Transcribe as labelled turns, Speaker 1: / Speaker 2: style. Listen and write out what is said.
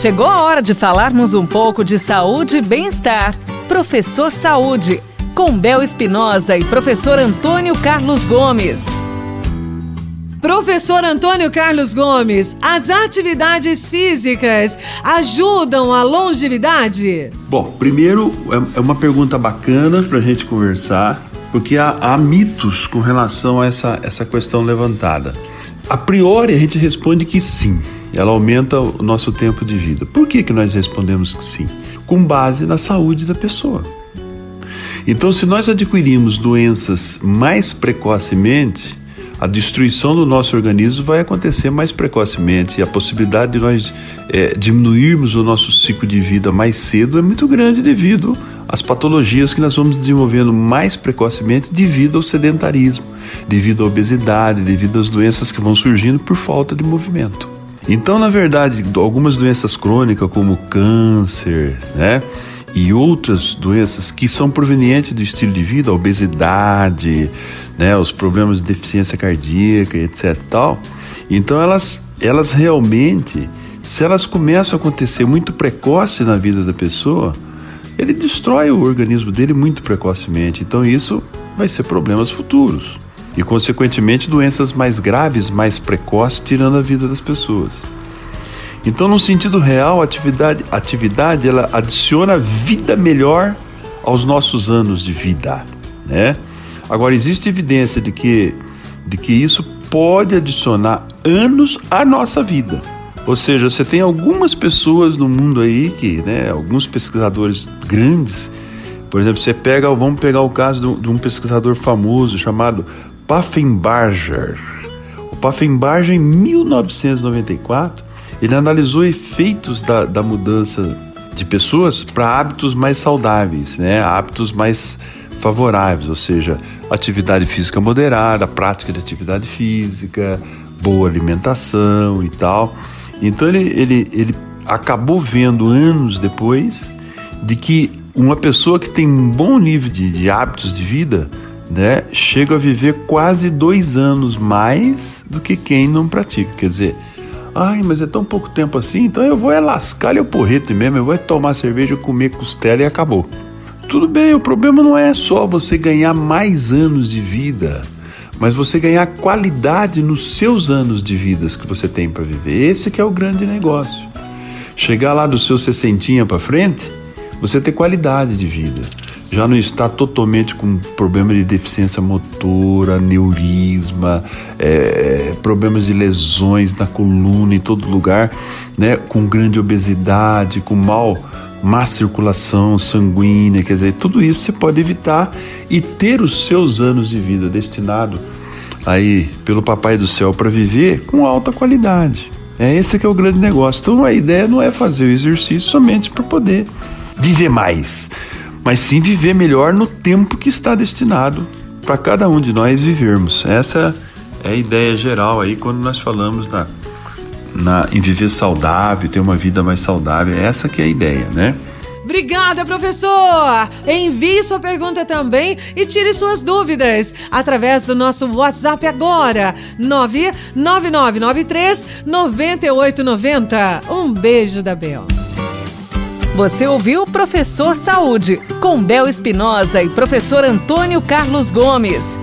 Speaker 1: Chegou a hora de falarmos um pouco de saúde e bem-estar. Professor Saúde, com Bel Espinosa e professor Antônio Carlos Gomes.
Speaker 2: Professor Antônio Carlos Gomes, as atividades físicas ajudam a longevidade?
Speaker 3: Bom, primeiro é, é uma pergunta bacana para a gente conversar, porque há, há, mitos com relação a essa, essa questão levantada. A priori a gente responde que sim, ela aumenta o nosso tempo de vida. Por que, que nós respondemos que sim? Com base na saúde da pessoa. Então, se nós adquirimos doenças mais precocemente, a destruição do nosso organismo vai acontecer mais precocemente e a possibilidade de nós é, diminuirmos o nosso ciclo de vida mais cedo é muito grande devido às patologias que nós vamos desenvolvendo mais precocemente devido ao sedentarismo, devido à obesidade, devido às doenças que vão surgindo por falta de movimento. Então, na verdade, algumas doenças crônicas como câncer, né? e outras doenças que são provenientes do estilo de vida, a obesidade, né, os problemas de deficiência cardíaca, etc. Tal. Então elas, elas realmente, se elas começam a acontecer muito precoce na vida da pessoa, ele destrói o organismo dele muito precocemente. Então isso vai ser problemas futuros e consequentemente doenças mais graves, mais precoces, tirando a vida das pessoas. Então, no sentido real, a atividade, atividade ela adiciona vida melhor aos nossos anos de vida, né? Agora existe evidência de que de que isso pode adicionar anos à nossa vida. Ou seja, você tem algumas pessoas no mundo aí que, né, alguns pesquisadores grandes, por exemplo, você pega, vamos pegar o caso de um pesquisador famoso chamado Paffenbarger. O Paffenbarger em 1994 ele analisou efeitos da, da mudança de pessoas para hábitos mais saudáveis, né? hábitos mais favoráveis, ou seja, atividade física moderada, prática de atividade física, boa alimentação e tal. Então ele, ele, ele acabou vendo anos depois de que uma pessoa que tem um bom nível de, de hábitos de vida né, chega a viver quase dois anos mais do que quem não pratica. Quer dizer, Ai, mas é tão pouco tempo assim, então eu vou é lascar-lhe o porrete mesmo, eu vou é tomar cerveja, comer costela e acabou. Tudo bem, o problema não é só você ganhar mais anos de vida, mas você ganhar qualidade nos seus anos de vidas que você tem para viver. Esse que é o grande negócio. Chegar lá do seu sessentinha para frente, você ter qualidade de vida já não está totalmente com problema de deficiência motora, aneurisma, é, problemas de lesões na coluna em todo lugar, né, com grande obesidade, com mal má circulação sanguínea, quer dizer, tudo isso você pode evitar e ter os seus anos de vida destinado aí pelo papai do céu para viver com alta qualidade. É esse que é o grande negócio. Então a ideia não é fazer o exercício somente para poder viver mais mas sim viver melhor no tempo que está destinado para cada um de nós vivermos. Essa é a ideia geral aí quando nós falamos na, na, em viver saudável, ter uma vida mais saudável. Essa que é a ideia, né?
Speaker 2: Obrigada, professor! Envie sua pergunta também e tire suas dúvidas através do nosso WhatsApp agora, 99993 9890. Um beijo da Bel.
Speaker 1: Você ouviu Professor Saúde, com Bel Espinosa e professor Antônio Carlos Gomes.